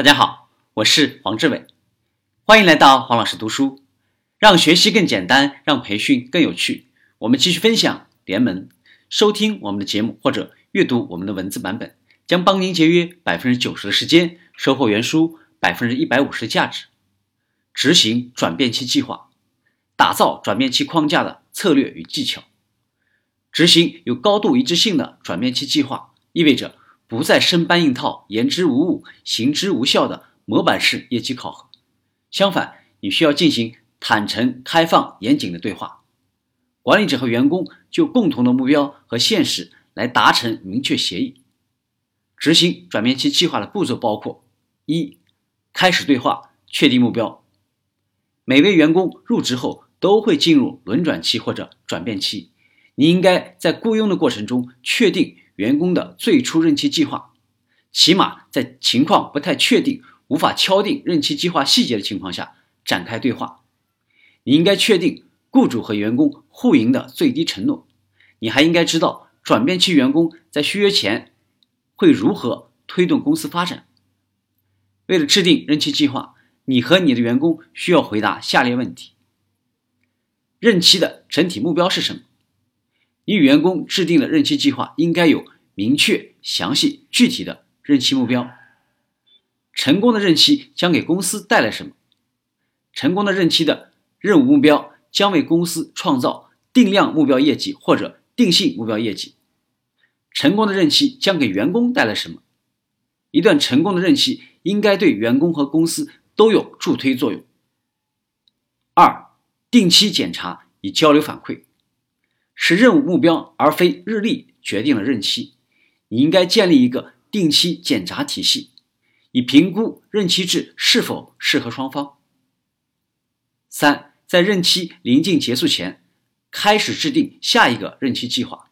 大家好，我是黄志伟，欢迎来到黄老师读书，让学习更简单，让培训更有趣。我们继续分享联盟，收听我们的节目或者阅读我们的文字版本，将帮您节约百分之九十的时间，收获原书百分之一百五十的价值。执行转变期计划，打造转变期框架的策略与技巧。执行有高度一致性的转变期计划，意味着不再生搬硬套、言之无物、行之无效的模板式业绩考核。相反，你需要进行坦诚、开放、严谨的对话。管理者和员工就共同的目标和现实来达成明确协议。执行转变期计划的步骤包括：一、开始对话，确定目标。每位员工入职后都会进入轮转期或者转变期。你应该在雇佣的过程中确定员工的最初任期计划，起码在情况不太确定、无法敲定任期计划细节的情况下展开对话。你应该确定雇主和员工互赢的最低承诺。你还应该知道转变期员工在续约前会如何推动公司发展。为了制定任期计划，你和你的员工需要回答下列问题：任期的整体目标是什么？你与员工制定的任期计划应该有明确、详细、具体的任期目标。成功的任期将给公司带来什么？成功的任期的任务目标将为公司创造定量目标业绩或者定性目标业绩。成功的任期将给员工带来什么？一段成功的任期应该对员工和公司都有助推作用。二、定期检查以交流反馈。是任务目标而非日历决定了任期。你应该建立一个定期检查体系，以评估任期制是否适合双方。三，在任期临近结束前，开始制定下一个任期计划。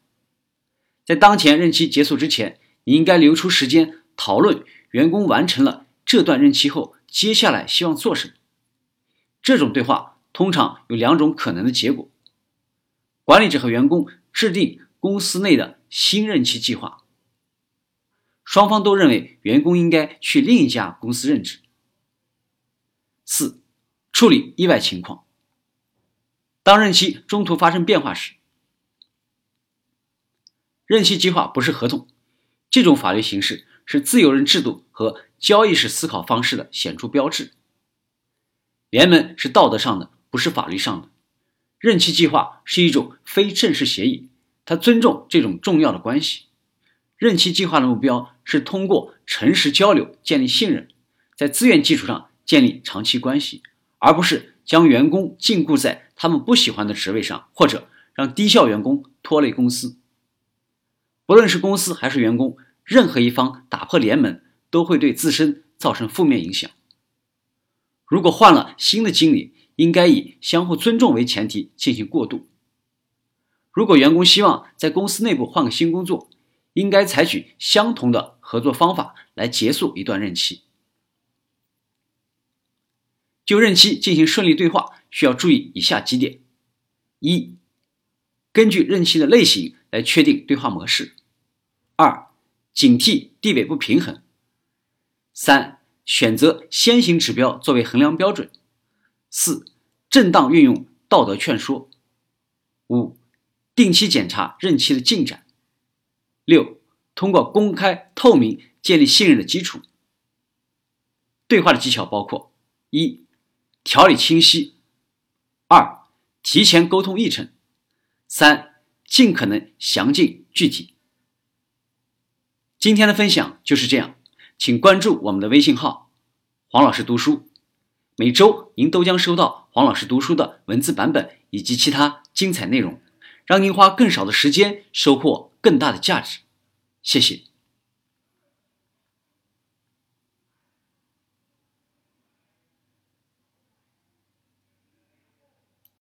在当前任期结束之前，你应该留出时间讨论员工完成了这段任期后，接下来希望做什么。这种对话通常有两种可能的结果。管理者和员工制定公司内的新任期计划，双方都认为员工应该去另一家公司任职。四、处理意外情况。当任期中途发生变化时，任期计划不是合同，这种法律形式是自由人制度和交易式思考方式的显著标志。联盟是道德上的，不是法律上的。任期计划是一种非正式协议，它尊重这种重要的关系。任期计划的目标是通过诚实交流建立信任，在资源基础上建立长期关系，而不是将员工禁锢在他们不喜欢的职位上，或者让低效员工拖累公司。不论是公司还是员工，任何一方打破联盟都会对自身造成负面影响。如果换了新的经理，应该以相互尊重为前提进行过渡。如果员工希望在公司内部换个新工作，应该采取相同的合作方法来结束一段任期。就任期进行顺利对话，需要注意以下几点：一、根据任期的类型来确定对话模式；二、警惕地位不平衡；三、选择先行指标作为衡量标准。四、正当运用道德劝说；五、定期检查任期的进展；六、通过公开透明建立信任的基础。对话的技巧包括：一、条理清晰；二、提前沟通议程；三、尽可能详尽具体。今天的分享就是这样，请关注我们的微信号“黄老师读书”。每周您都将收到黄老师读书的文字版本以及其他精彩内容，让您花更少的时间收获更大的价值。谢谢。